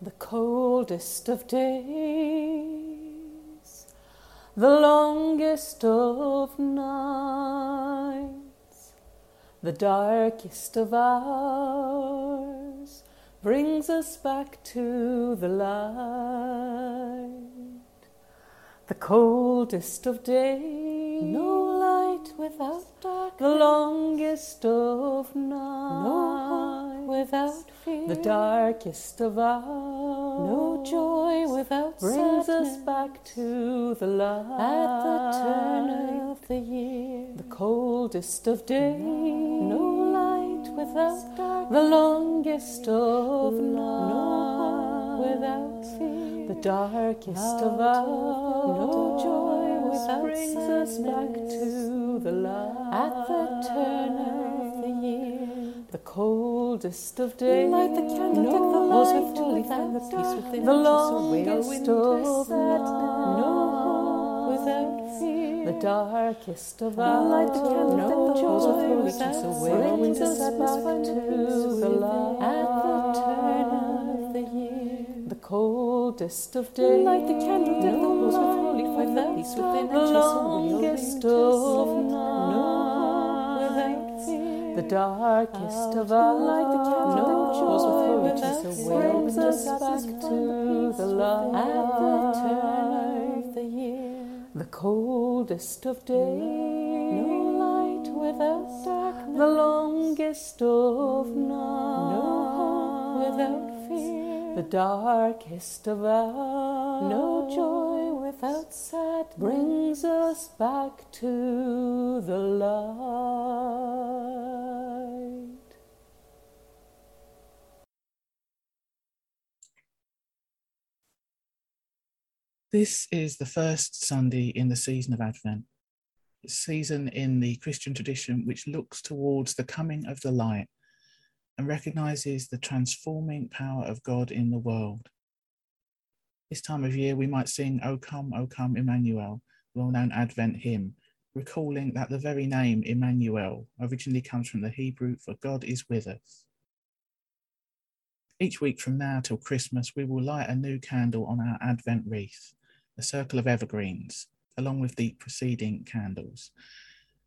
The coldest of days, the longest of nights, the darkest of hours brings us back to the light. The coldest of days, No light without darkness. the longest of nights, No without fear. the darkest of hours, No joy without brings sadness. us back to the light. At the turn of the year. the coldest of days, No light without darkness. the longest of No nights, hope without fear. the darkest of Out hours, no joy without brings us back to the light. At the turn of the coldest of days, Light the candle, no the light light to without find the peace within the longest of sadness. No hope without fear. the darkest of hours, light the candle, no take the joy joy without without brings sadness. us back to the peace the within. light. At the turn of the year. the coldest of days, light the candle, no rose with light holy find the peace within the away longest of sadness. No hope without fear. The darkest of the light the hours, candle, no take with joy peace without away brings us back to the the light. At the turn of the year. the coldest of days, No light without darkness. the longest of nights, No hope without fear. the darkest of hours, No joy without sadness. brings us back to the light. This is the first Sunday in the season of Advent. A season in the Christian tradition which looks towards the coming of the light and recognizes the transforming power of God in the world. This time of year, we might sing, O come, O come, Emmanuel, well known Advent hymn, recalling that the very name Emmanuel originally comes from the Hebrew for God is with us. Each week from now till Christmas, we will light a new candle on our Advent wreath, a circle of evergreens, along with the preceding candles.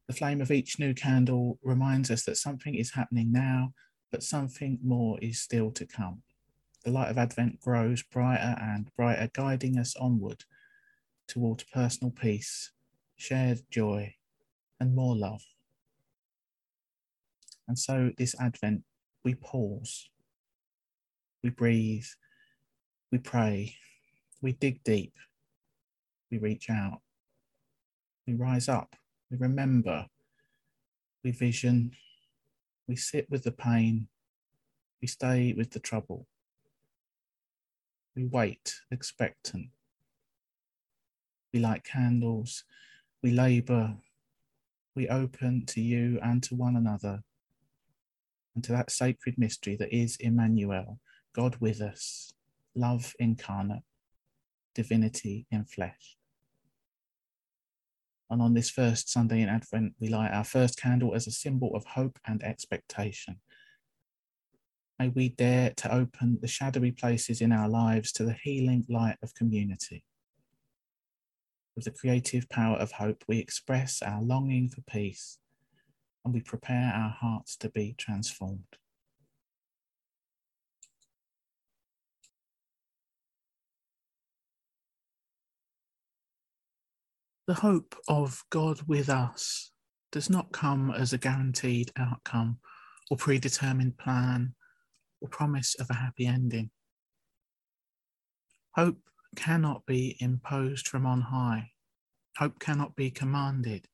The flame of each new candle reminds us that something is happening now, but something more is still to come. The light of Advent grows brighter and brighter, guiding us onward towards personal peace, shared joy, and more love. And so, this Advent, we pause, we breathe, we pray, we dig deep, we reach out, we rise up, we remember, we vision, we sit with the pain, we stay with the trouble, we wait expectant, we light candles, we labour, we open to you and to one another, and to that sacred mystery that is Emmanuel, God with us, love incarnate, divinity in flesh. And on this first Sunday in Advent, we light our first candle as a symbol of hope and expectation. May we dare to open the shadowy places in our lives to the healing light of community. With the creative power of hope, we express our longing for peace and we prepare our hearts to be transformed. The hope of God with us does not come as a guaranteed outcome or predetermined plan or promise of a happy ending. Hope cannot be imposed from on high. Hope cannot be commanded.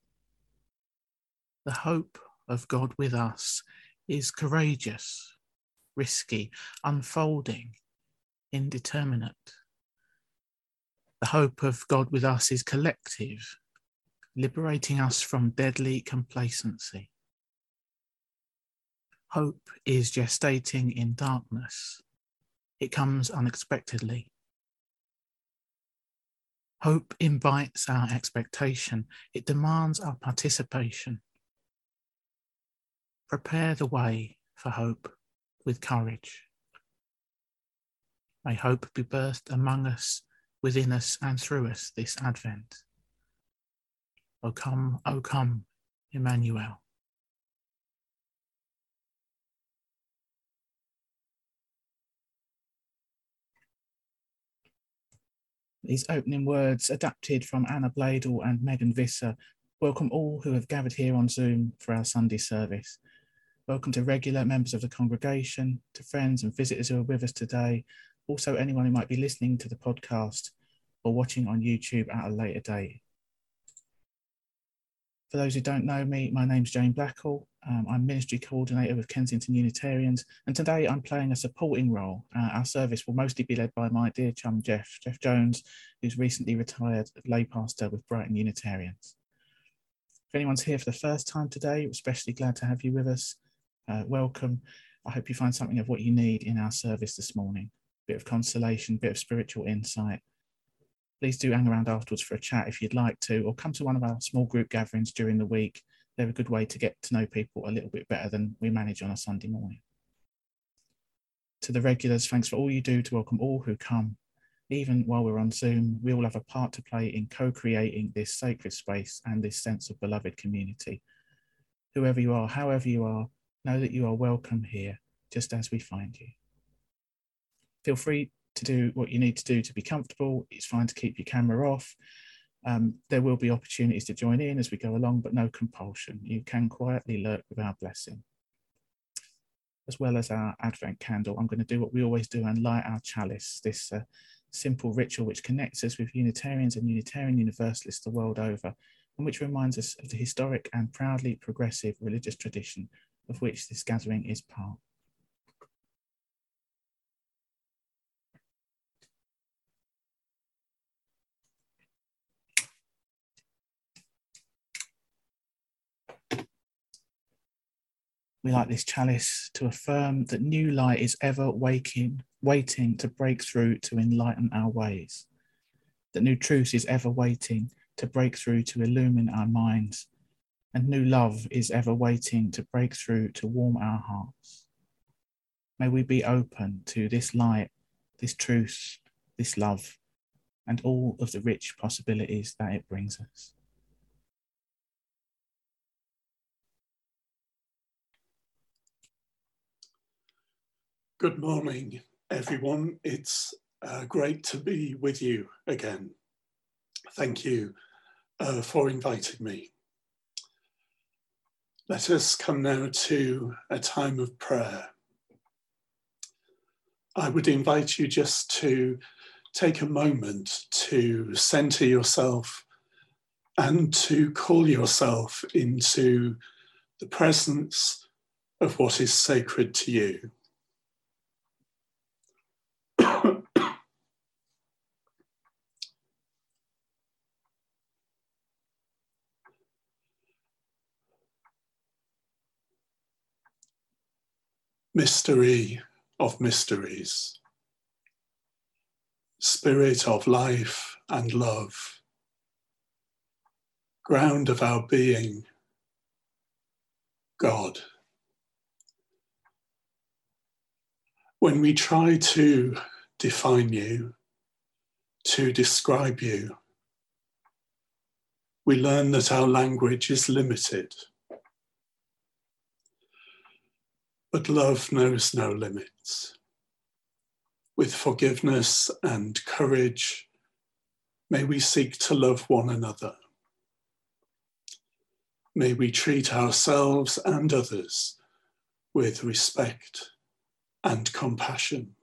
The hope of God with us is courageous, risky, unfolding, indeterminate. The hope of God with us is collective, liberating us from deadly complacency. Hope is gestating in darkness. It comes unexpectedly. Hope invites our expectation. It demands our participation. Prepare the way for hope with courage. May hope be birthed among us, within us, and through us this Advent. O come, O come, Emmanuel. These opening words, adapted from Anna Blaedel and Megan Visser, welcome all who have gathered here on Zoom for our Sunday service. Welcome to regular members of the congregation, to friends and visitors who are with us today, also anyone who might be listening to the podcast or watching on YouTube at a later date. For those who don't know me, my name's Jane Blackall. Um, I'm Ministry Coordinator with Kensington Unitarians, and today I'm playing a supporting role. Uh, our service will mostly be led by my dear chum Jeff, Jeff Jones, who's recently retired lay pastor with Brighton Unitarians. If anyone's here for the first time today, we're especially glad to have you with us. Uh, welcome. I hope you find something of what you need in our service this morning. Bit of consolation, bit of spiritual insight, please do hang around afterwards for a chat if you'd like to, or come to one of our small group gatherings during the week. They're a good way to get to know people a little bit better than we manage on a Sunday morning. To the regulars, thanks for all you do to welcome all who come. Even while we're on Zoom, we all have a part to play in co creating this sacred space and this sense of beloved community. Whoever you are, however you are, know that you are welcome here, just as we find you. Feel free to do what you need to do to be comfortable. It's fine to keep your camera off. Um, there will be opportunities to join in as we go along, but no compulsion. You can quietly lurk with our blessing. As well as our Advent candle, I'm going to do what we always do and light our chalice, this uh, simple ritual which connects us with Unitarians and Unitarian Universalists the world over, and which reminds us of the historic and proudly progressive religious tradition of which this gathering is part. We like this chalice to affirm that new light is ever waking, waiting to break through to enlighten our ways. That new truth is ever waiting to break through to illumine our minds. And new love is ever waiting to break through to warm our hearts. May we be open to this light, this truth, this love, and all of the rich possibilities that it brings us. Good morning, everyone. It's uh, great to be with you again. Thank you uh, for inviting me. Let us come now to a time of prayer. I would invite you just to take a moment to center yourself and to call yourself into the presence of what is sacred to you. Mystery of mysteries, spirit of life and love, ground of our being, God. When we try to define you, to describe you, we learn that our language is limited. But love knows no limits. With forgiveness and courage, may we seek to love one another. May we treat ourselves and others with respect and compassion.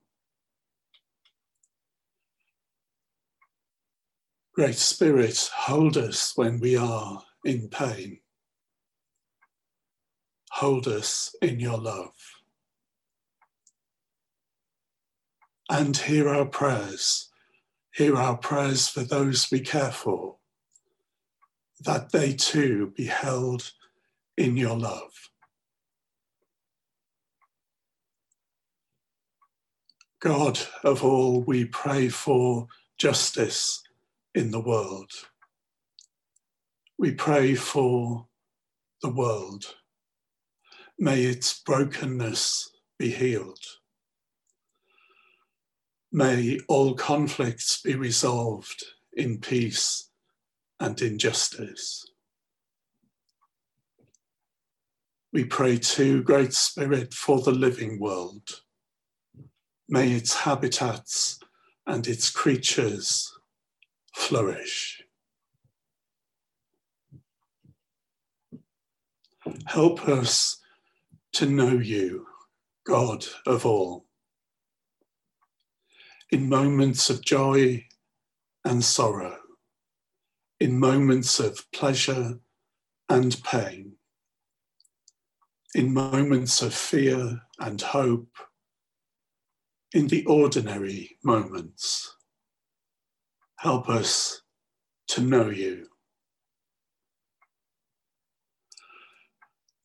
Great Spirit, hold us when we are in pain hold us in your love. And hear our prayers. Hear our prayers for those we care for, that they too be held in your love. God of all, we pray for justice in the world. We pray for the world. May its brokenness be healed. May all conflicts be resolved in peace and in justice. We pray to Great Spirit for the living world. May its habitats and its creatures flourish. Help us to know you, God of all. In moments of joy and sorrow, in moments of pleasure and pain, in moments of fear and hope, in the ordinary moments. Help us to know you.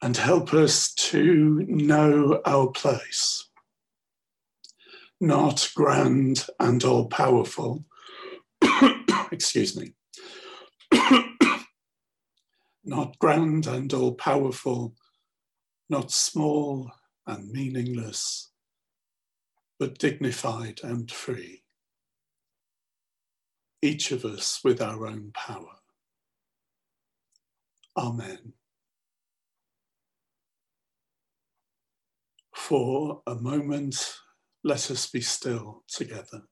And help us to know our place. Not grand and all powerful, excuse me, not grand and all powerful, not small and meaningless, but dignified and free. Each of us with our own power. Amen. For a moment, let us be still together.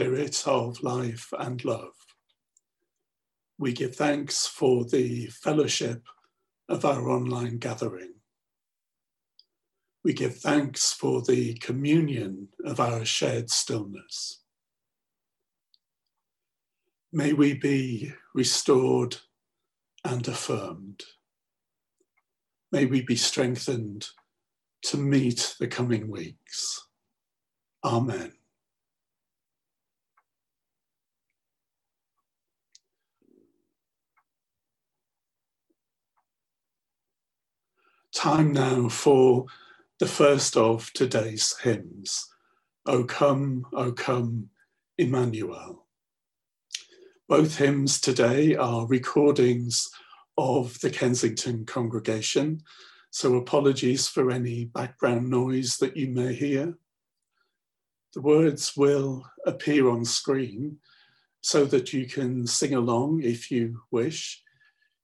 Spirit of life and love. We give thanks for the fellowship of our online gathering. We give thanks for the communion of our shared stillness. May we be restored and affirmed. May we be strengthened to meet the coming weeks. Amen. Time now for the first of today's hymns, O come, O come, Emmanuel. Both hymns today are recordings of the Kensington congregation, so apologies for any background noise that you may hear. The words will appear on screen so that you can sing along if you wish.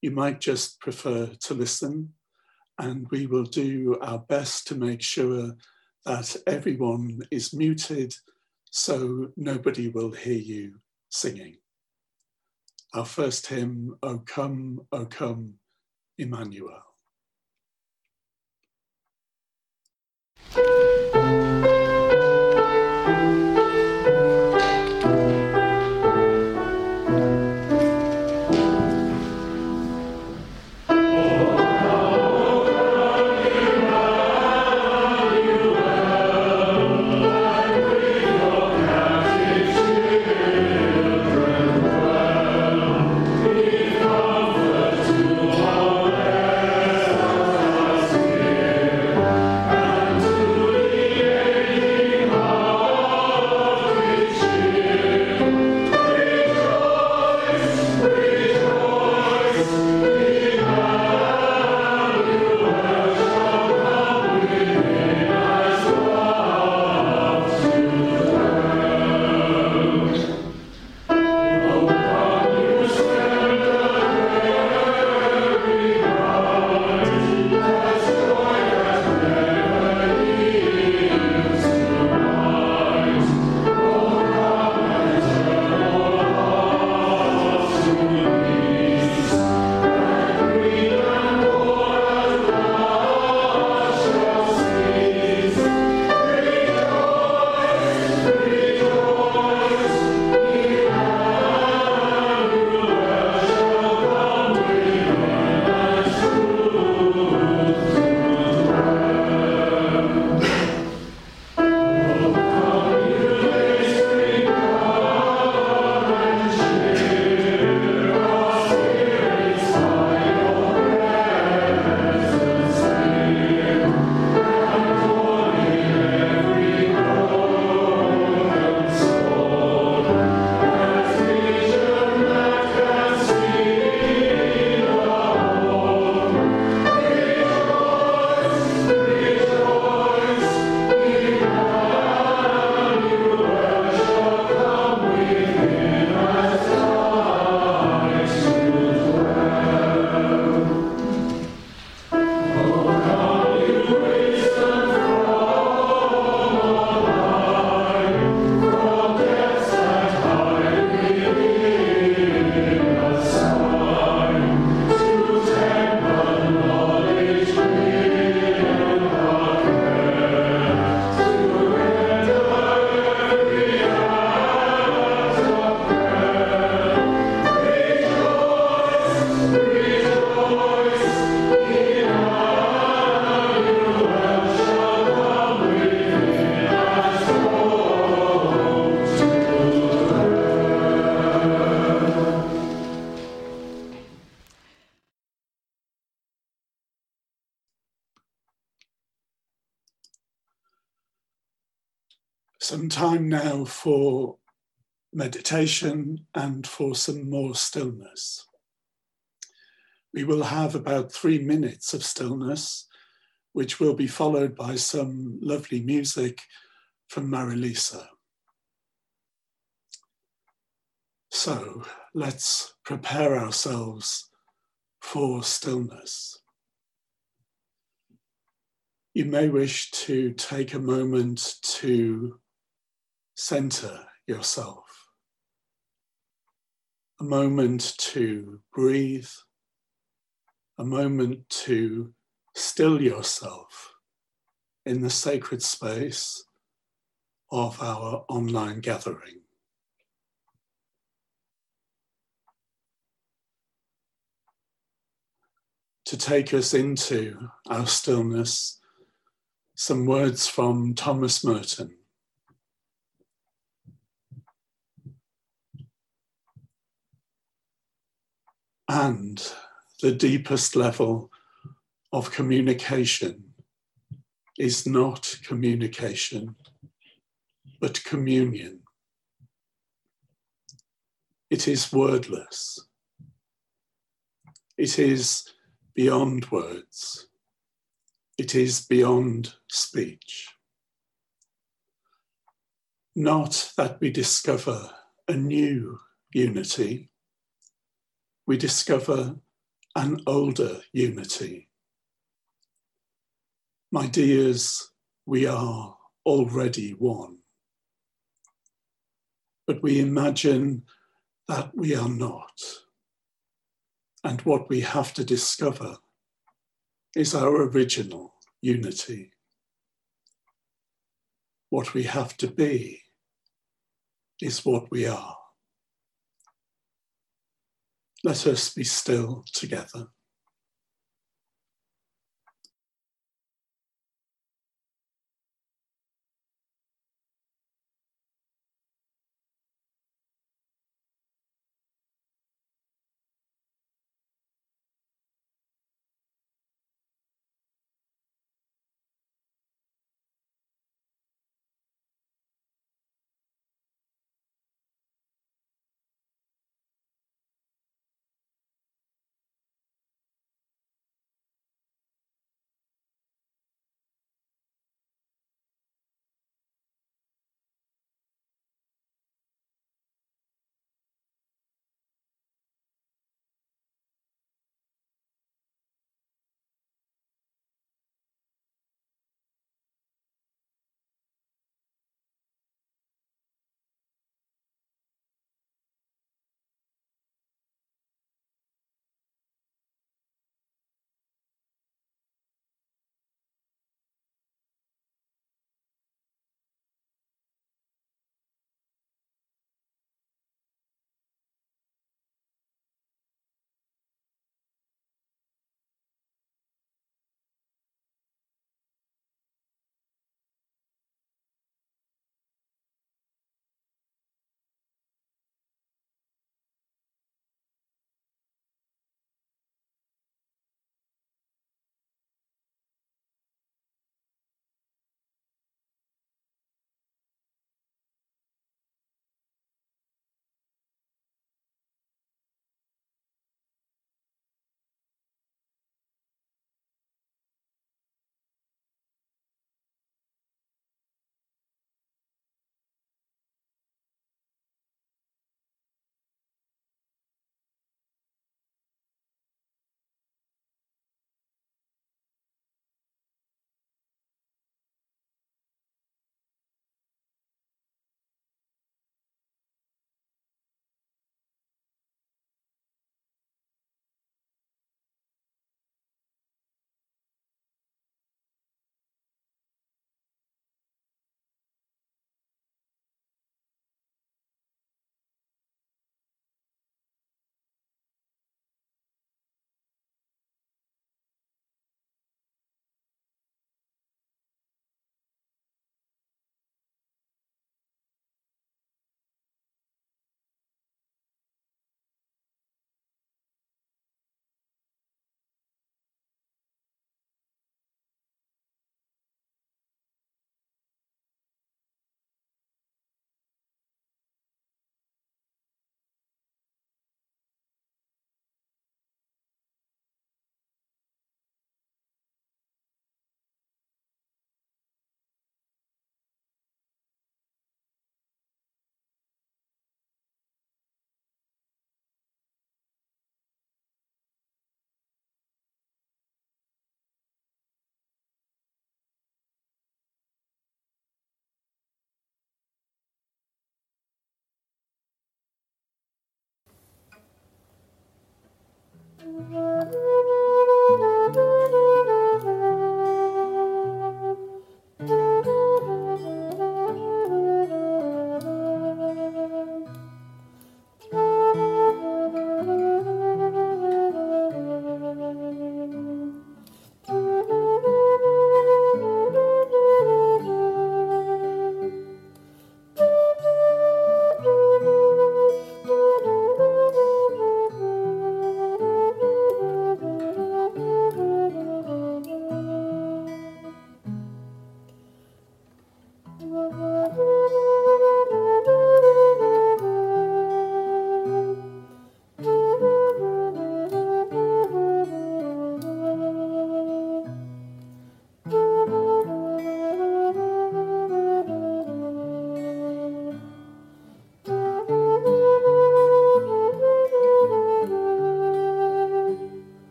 You might just prefer to listen and we will do our best to make sure that everyone is muted so nobody will hear you singing. Our first hymn, O come, O come, Emmanuel. Time now for meditation and for some more stillness. We will have about three minutes of stillness, which will be followed by some lovely music from Marilisa. So let's prepare ourselves for stillness. You may wish to take a moment to center yourself, a moment to breathe, a moment to still yourself in the sacred space of our online gathering. To take us into our stillness, some words from Thomas Merton. And the deepest level of communication is not communication, but communion. It is wordless. It is beyond words. It is beyond speech. Not that we discover a new unity, we discover an older unity. My dears, we are already one. But we imagine that we are not. And what we have to discover is our original unity. What we have to be is what we are. Let us be still together. Música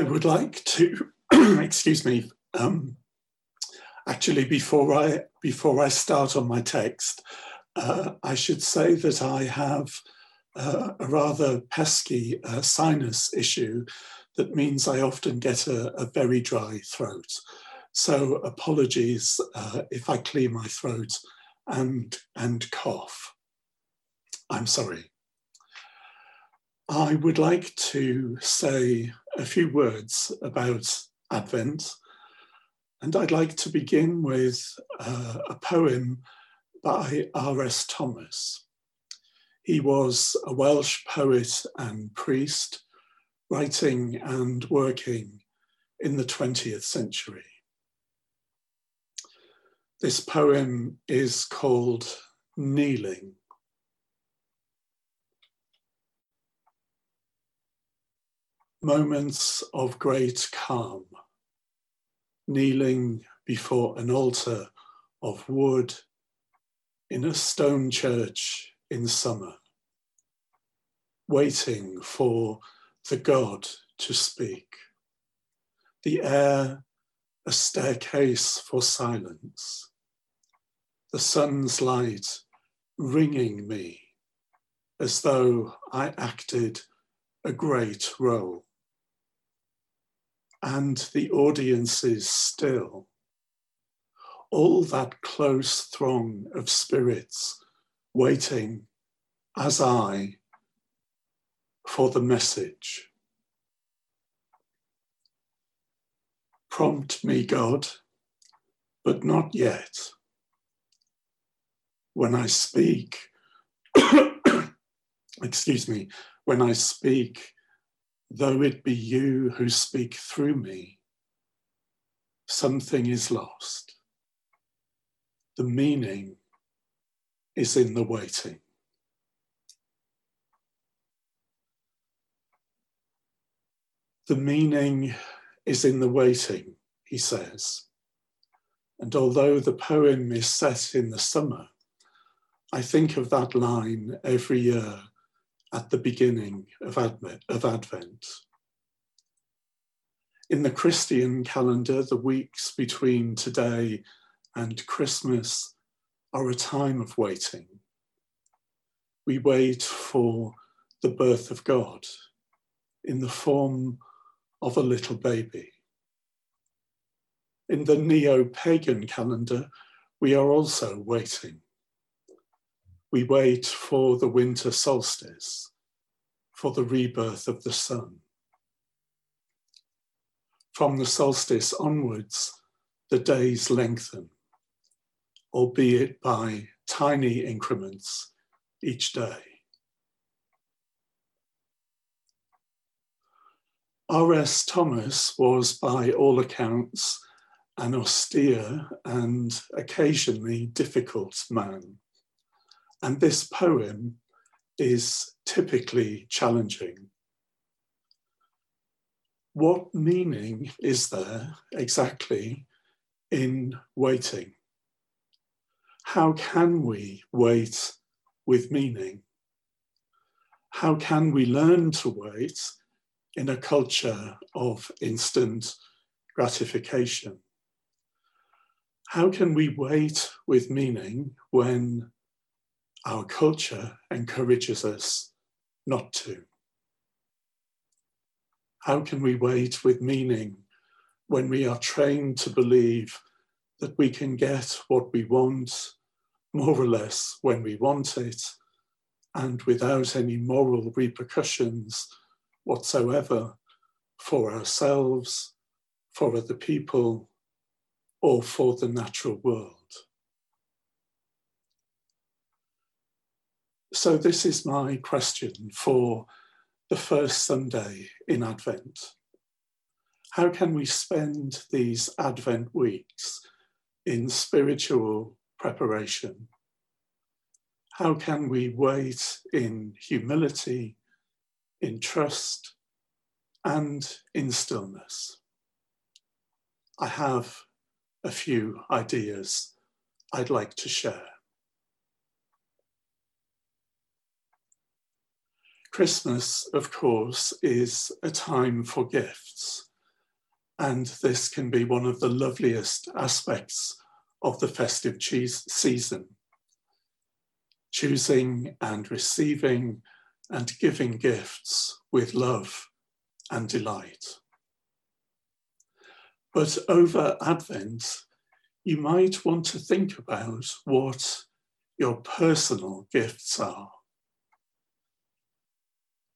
I would like to, excuse me, um, actually before I before I start on my text, uh, I should say that I have uh, a rather pesky uh, sinus issue that means I often get a, a very dry throat. So apologies uh, if I clear my throat and and cough. I'm sorry. I would like to say a few words about Advent. And I'd like to begin with uh, a poem by R.S. Thomas. He was a Welsh poet and priest, writing and working in the 20th century. This poem is called Kneeling. Moments of great calm, kneeling before an altar of wood in a stone church in summer, waiting for the God to speak. The air, a staircase for silence. The sun's light ringing me as though I acted a great role and the audiences still. All that close throng of spirits waiting as I for the message. Prompt me, God, but not yet. When I speak, excuse me, when I speak, though it be you who speak through me, something is lost. The meaning is in the waiting. The meaning is in the waiting, he says. And although the poem is set in the summer, I think of that line every year at the beginning of Advent. In the Christian calendar, the weeks between today and Christmas are a time of waiting. We wait for the birth of God in the form of a little baby. In the neo pagan calendar, we are also waiting we wait for the winter solstice, for the rebirth of the sun. From the solstice onwards, the days lengthen, albeit by tiny increments each day. R.S. Thomas was, by all accounts, an austere and occasionally difficult man. And this poem is typically challenging. What meaning is there exactly in waiting? How can we wait with meaning? How can we learn to wait in a culture of instant gratification? How can we wait with meaning when our culture encourages us not to? How can we wait with meaning when we are trained to believe that we can get what we want more or less when we want it and without any moral repercussions whatsoever for ourselves, for other people, or for the natural world. So, this is my question for the first Sunday in Advent. How can we spend these Advent weeks in spiritual preparation? How can we wait in humility in trust and in stillness. I have a few ideas I'd like to share. Christmas, of course, is a time for gifts, and this can be one of the loveliest aspects of the festive season. Choosing and receiving and giving gifts with love and delight. But over Advent, you might want to think about what your personal gifts are.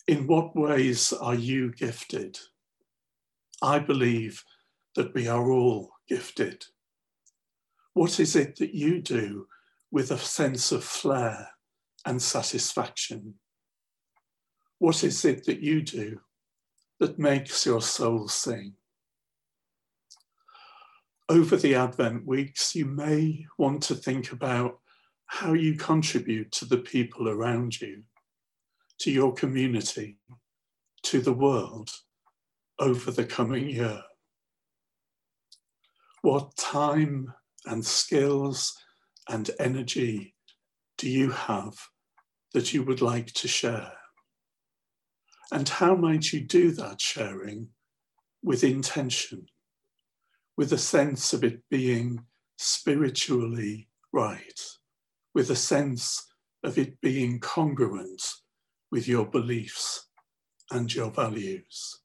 In what ways are you gifted? I believe that we are all gifted. What is it that you do with a sense of flair and satisfaction? What is it that you do that makes your soul sing? Over the Advent weeks, you may want to think about how you contribute to the people around you, to your community, to the world over the coming year. What time and skills and energy do you have that you would like to share? And how might you do that sharing with intention, with a sense of it being spiritually right, with a sense of it being congruent with your beliefs and your values?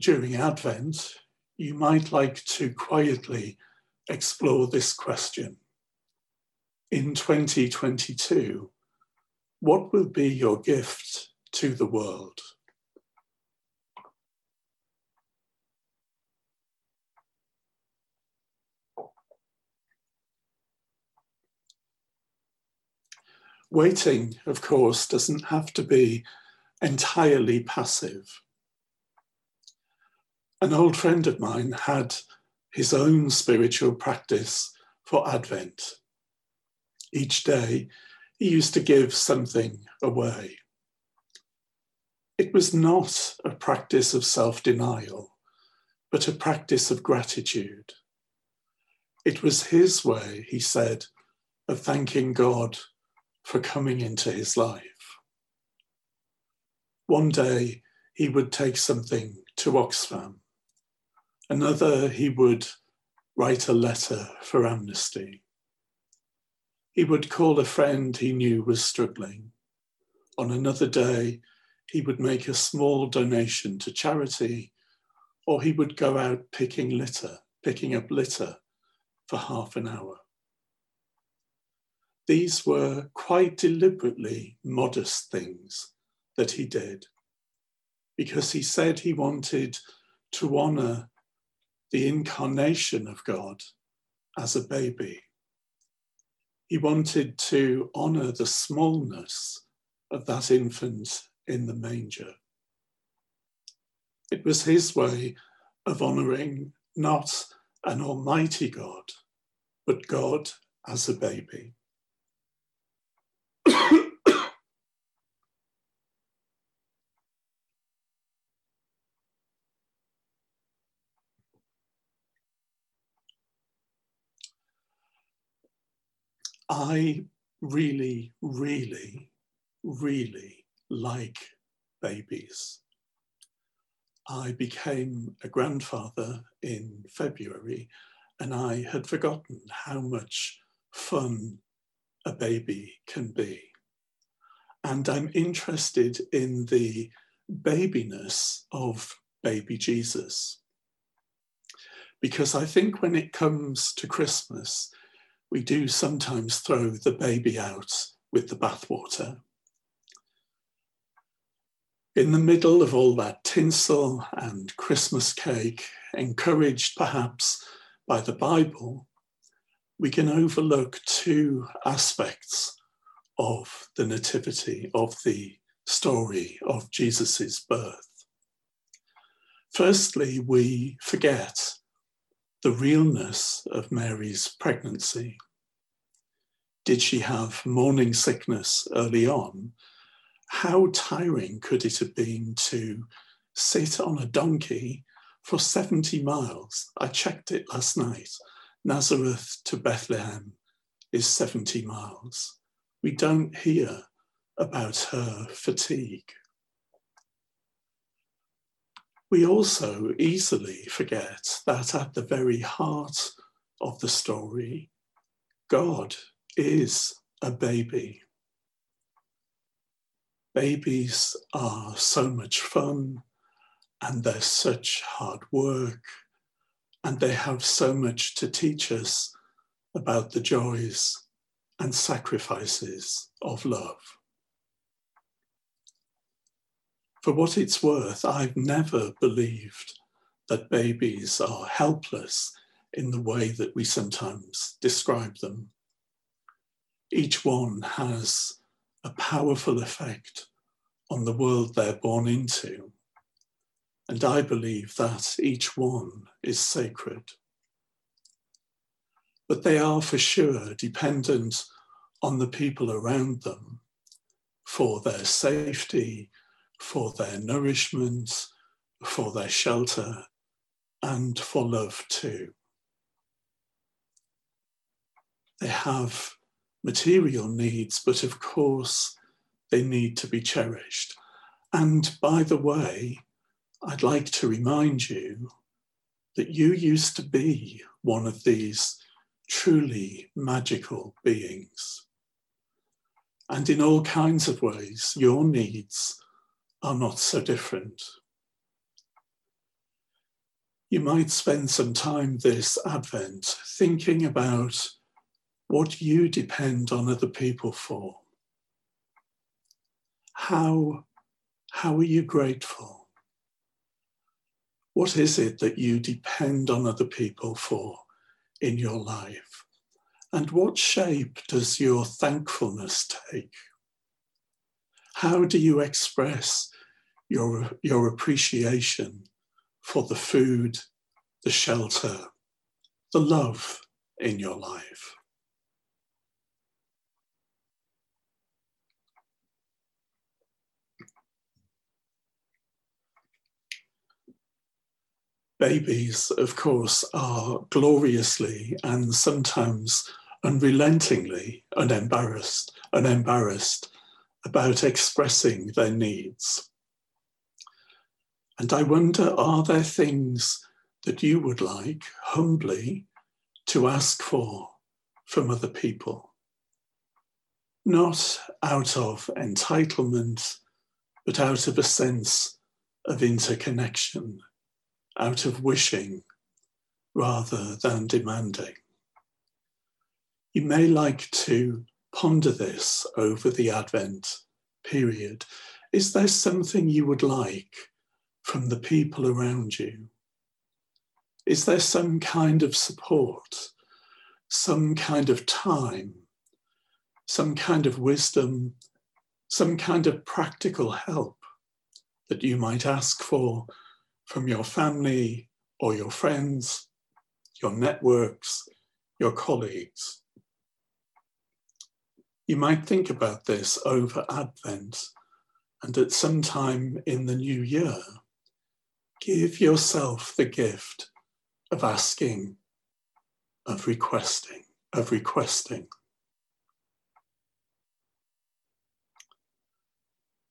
During Advent, you might like to quietly explore this question. In 2022, what will be your gift to the world? Waiting, of course, doesn't have to be entirely passive. An old friend of mine had his own spiritual practice for Advent. Each day, he used to give something away. It was not a practice of self denial, but a practice of gratitude. It was his way, he said, of thanking God for coming into his life. One day he would take something to Oxfam. Another, he would write a letter for amnesty. He would call a friend he knew was struggling. On another day, he would make a small donation to charity, or he would go out picking litter, picking up litter for half an hour. These were quite deliberately modest things that he did because he said he wanted to honor the incarnation of God as a baby. He wanted to honor the smallness of that infant in the manger. It was his way of honoring not an almighty God, but God as a baby. I really, really, really like babies. I became a grandfather in February and I had forgotten how much fun a baby can be. And I'm interested in the babiness of baby Jesus. Because I think when it comes to Christmas, we do sometimes throw the baby out with the bathwater. In the middle of all that tinsel and Christmas cake, encouraged perhaps by the Bible, we can overlook two aspects of the Nativity, of the story of Jesus' birth. Firstly, we forget the realness of Mary's pregnancy. Did she have morning sickness early on? How tiring could it have been to sit on a donkey for 70 miles? I checked it last night. Nazareth to Bethlehem is 70 miles. We don't hear about her fatigue we also easily forget that at the very heart of the story, God is a baby. Babies are so much fun and they're such hard work and they have so much to teach us about the joys and sacrifices of love. For what it's worth, I've never believed that babies are helpless in the way that we sometimes describe them. Each one has a powerful effect on the world they're born into. And I believe that each one is sacred. But they are for sure dependent on the people around them for their safety, for their nourishment, for their shelter, and for love too. They have material needs, but of course, they need to be cherished. And by the way, I'd like to remind you that you used to be one of these truly magical beings. And in all kinds of ways, your needs are not so different. You might spend some time this Advent thinking about what you depend on other people for. How, how are you grateful? What is it that you depend on other people for in your life? And what shape does your thankfulness take? How do you express your, your appreciation for the food, the shelter, the love in your life. Babies, of course, are gloriously and sometimes unrelentingly unembarrassed, unembarrassed about expressing their needs. And I wonder are there things that you would like humbly to ask for from other people? Not out of entitlement, but out of a sense of interconnection, out of wishing rather than demanding. You may like to ponder this over the Advent period. Is there something you would like from the people around you? Is there some kind of support, some kind of time, some kind of wisdom, some kind of practical help that you might ask for from your family or your friends, your networks, your colleagues? You might think about this over Advent and at some time in the new year, give yourself the gift of asking, of requesting, of requesting.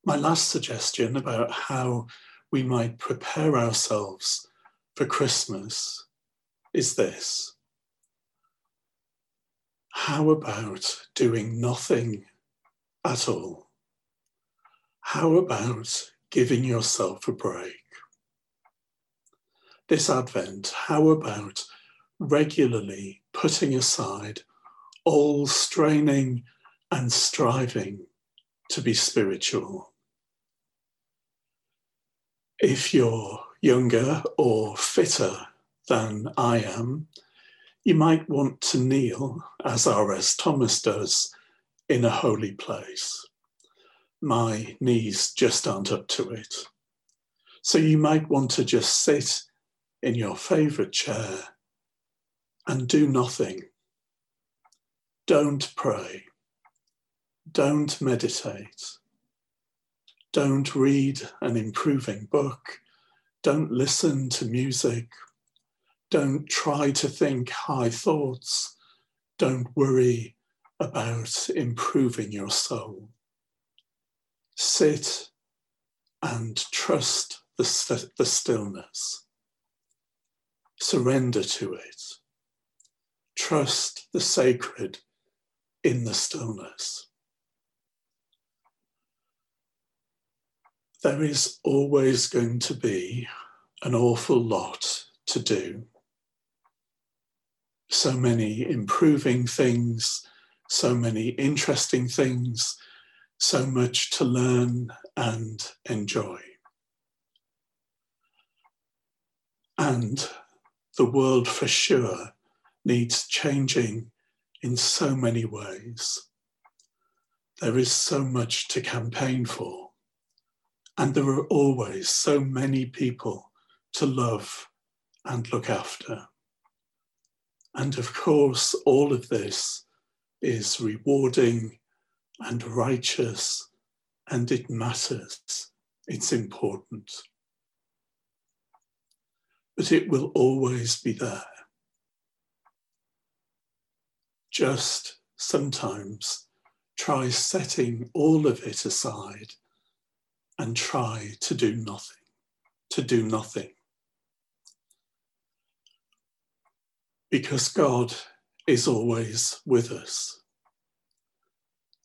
My last suggestion about how we might prepare ourselves for Christmas is this how about doing nothing at all? How about giving yourself a break? This Advent, how about regularly putting aside all straining and striving to be spiritual? If you're younger or fitter than I am, you might want to kneel, as R.S. Thomas does, in a holy place. My knees just aren't up to it. So you might want to just sit in your favorite chair and do nothing. Don't pray. Don't meditate. Don't read an improving book. Don't listen to music don't try to think high thoughts. Don't worry about improving your soul. Sit and trust the, st- the stillness. Surrender to it. Trust the sacred in the stillness. There is always going to be an awful lot to do so many improving things, so many interesting things, so much to learn and enjoy. And the world for sure needs changing in so many ways. There is so much to campaign for, and there are always so many people to love and look after. And of course, all of this is rewarding and righteous, and it matters. It's important. But it will always be there. Just sometimes try setting all of it aside and try to do nothing, to do nothing. because God is always with us.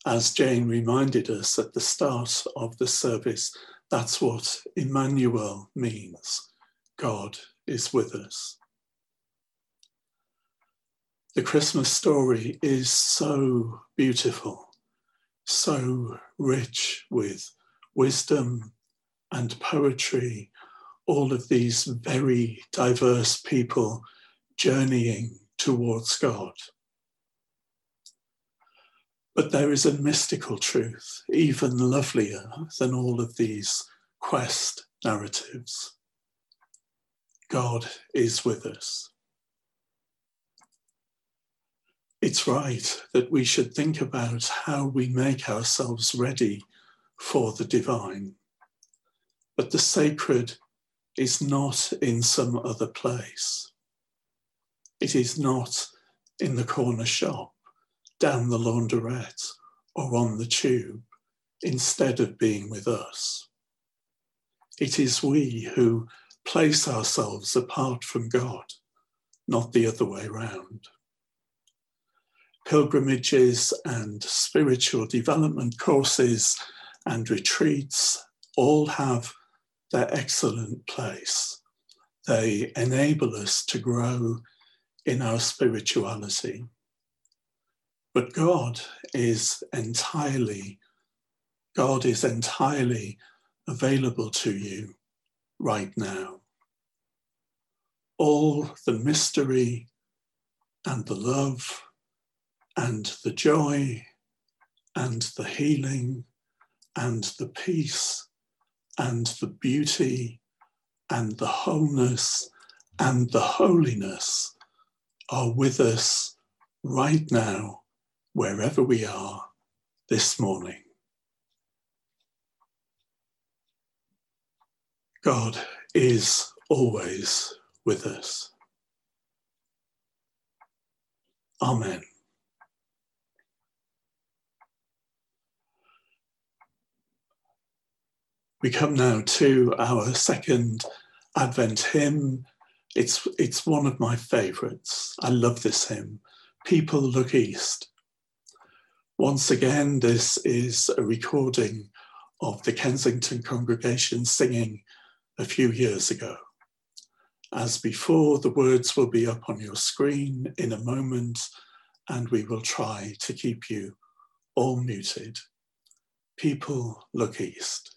As Jane reminded us at the start of the service, that's what Emmanuel means God is with us. The Christmas story is so beautiful, so rich with wisdom and poetry, all of these very diverse people journeying towards God. But there is a mystical truth, even lovelier than all of these quest narratives. God is with us. It's right that we should think about how we make ourselves ready for the divine. But the sacred is not in some other place. It is not in the corner shop, down the launderette, or on the tube, instead of being with us. It is we who place ourselves apart from God, not the other way round. Pilgrimages and spiritual development courses and retreats all have their excellent place. They enable us to grow in our spirituality. But God is entirely, God is entirely available to you right now. All the mystery and the love and the joy and the healing and the peace and the beauty and the wholeness and the holiness are with us right now, wherever we are this morning. God is always with us. Amen. We come now to our second Advent hymn. It's, it's one of my favourites. I love this hymn. People Look East. Once again, this is a recording of the Kensington congregation singing a few years ago. As before, the words will be up on your screen in a moment, and we will try to keep you all muted. People look east.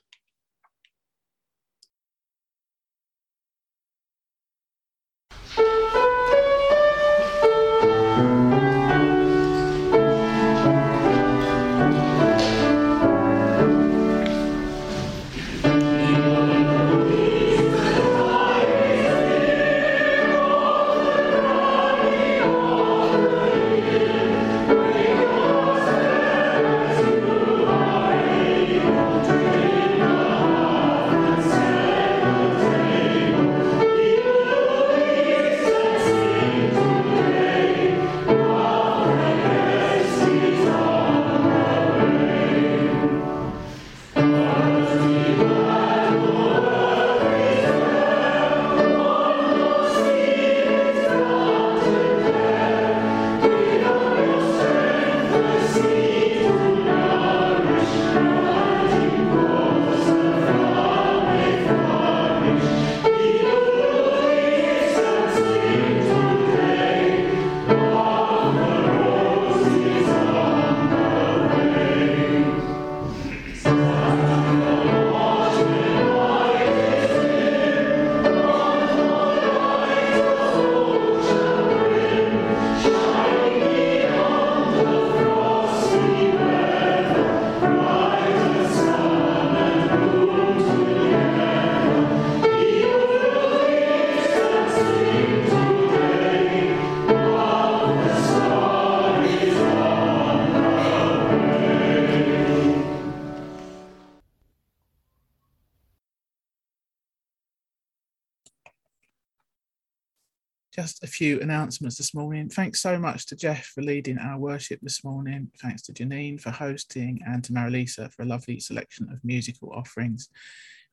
Few announcements this morning. Thanks so much to Jeff for leading our worship this morning. Thanks to Janine for hosting and to Marilisa for a lovely selection of musical offerings.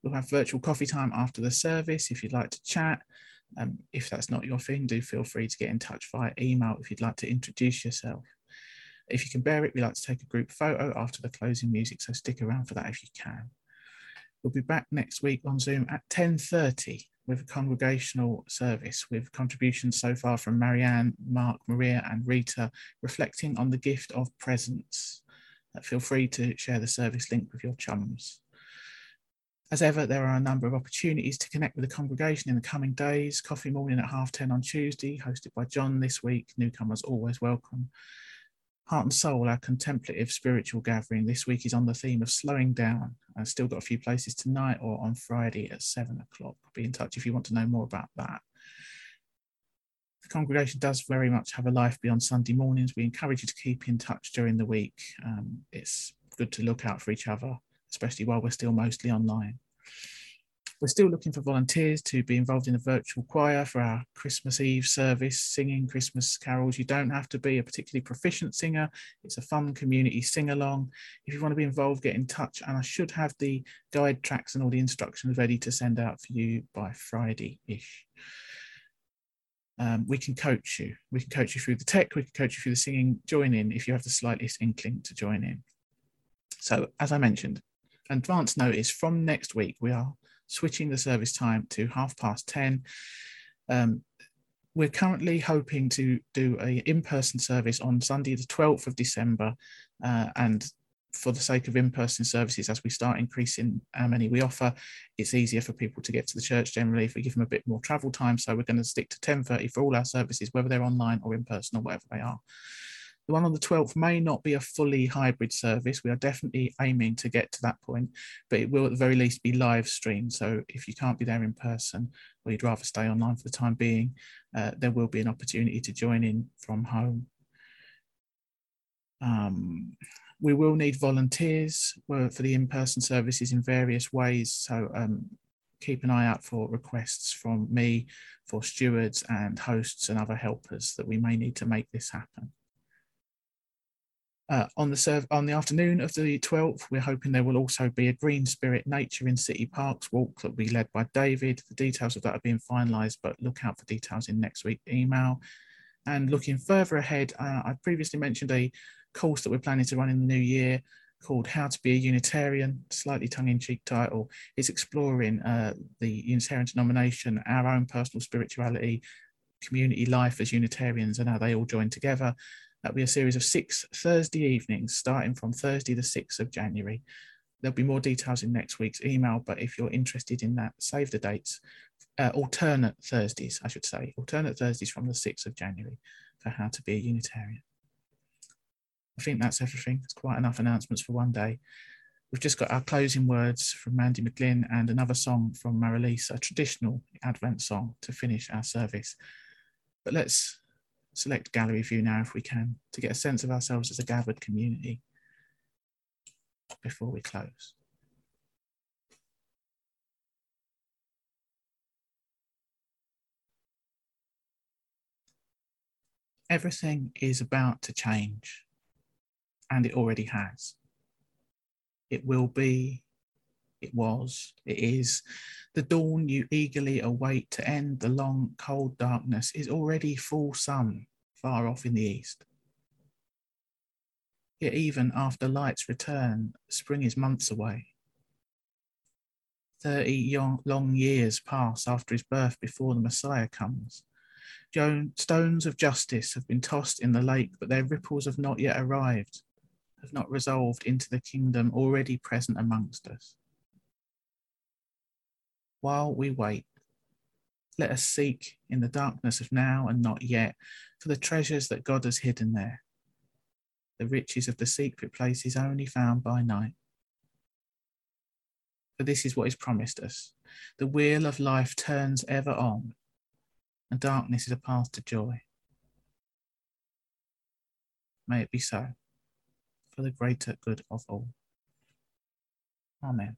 We'll have virtual coffee time after the service if you'd like to chat. Um, if that's not your thing, do feel free to get in touch via email if you'd like to introduce yourself. If you can bear it, we like to take a group photo after the closing music, so stick around for that if you can. We'll be back next week on Zoom at 10.30 with a congregational service with contributions so far from Marianne, Mark, Maria, and Rita, reflecting on the gift of presence. Uh, feel free to share the service link with your chums. As ever, there are a number of opportunities to connect with the congregation in the coming days. Coffee morning at half 10 on Tuesday, hosted by John this week. Newcomers always welcome. Heart and Soul, our contemplative spiritual gathering this week is on the theme of slowing down. I've still got a few places tonight or on Friday at seven o'clock. Be in touch if you want to know more about that. The congregation does very much have a life beyond Sunday mornings. We encourage you to keep in touch during the week. Um, it's good to look out for each other, especially while we're still mostly online. We're still looking for volunteers to be involved in a virtual choir for our Christmas Eve service, singing Christmas carols. You don't have to be a particularly proficient singer. It's a fun community sing along. If you want to be involved, get in touch. And I should have the guide tracks and all the instructions ready to send out for you by Friday ish. Um, we can coach you. We can coach you through the tech. We can coach you through the singing. Join in if you have the slightest inkling to join in. So, as I mentioned, advance notice from next week, we are switching the service time to half past 10. Um, we're currently hoping to do a in-person service on Sunday, the 12th of December, uh, and for the sake of in-person services, as we start increasing how many we offer, it's easier for people to get to the church generally if we give them a bit more travel time. So we're going to stick to 10:30 for all our services, whether they're online or in person or whatever they are. The one on the 12th may not be a fully hybrid service. We are definitely aiming to get to that point, but it will at the very least be live streamed. So if you can't be there in person or you'd rather stay online for the time being, uh, there will be an opportunity to join in from home. Um, we will need volunteers for the in-person services in various ways. So um, keep an eye out for requests from me, for stewards and hosts and other helpers that we may need to make this happen. Uh, on the on the afternoon of the 12th, we're hoping there will also be a Green Spirit Nature in City Parks walk that will be led by David. The details of that are being finalised, but look out for details in next week's email. And looking further ahead, uh, I previously mentioned a course that we're planning to run in the new year called How to Be a Unitarian, slightly tongue-in-cheek title. It's exploring uh, the Unitarian denomination, our own personal spirituality, community life as Unitarians, and how they all join together. That'll be a series of six Thursday evenings, starting from Thursday, the 6th of January. There'll be more details in next week's email, but if you're interested in that, save the dates. Uh, alternate Thursdays, I should say, alternate Thursdays from the 6th of January for how to be a Unitarian. I think that's everything. It's quite enough announcements for one day. We've just got our closing words from Mandy McGlynn and another song from Marilisa, a traditional Advent song to finish our service. But let's select gallery view now if we can to get a sense of ourselves as a gathered community before we close. Everything is about to change, and it already has. It will be, it was, it is. The dawn you eagerly await to end the long, cold darkness is already full sun far off in the east. Yet, even after light's return, spring is months away. Thirty long years pass after his birth before the Messiah comes. Stones of justice have been tossed in the lake, but their ripples have not yet arrived, have not resolved into the kingdom already present amongst us. While we wait, let us seek in the darkness of now and not yet for the treasures that God has hidden there. The riches of the secret places only found by night. For this is what is promised us. The wheel of life turns ever on, and darkness is a path to joy. May it be so, for the greater good of all. Amen.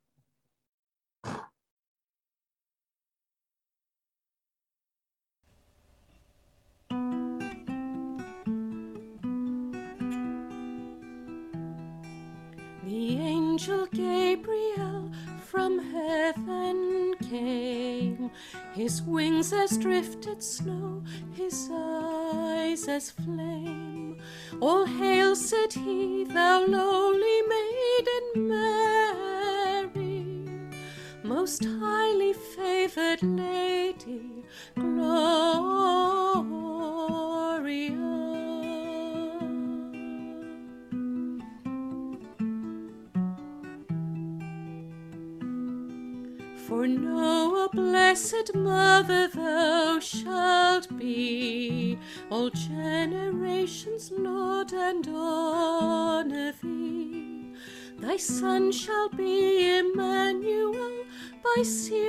Angel Gabriel from heaven came. His wings as drifted snow, his eyes as flame. All hail, said he, thou lowly maiden Mary, most highly shall be Emmanuel, by seers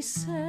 she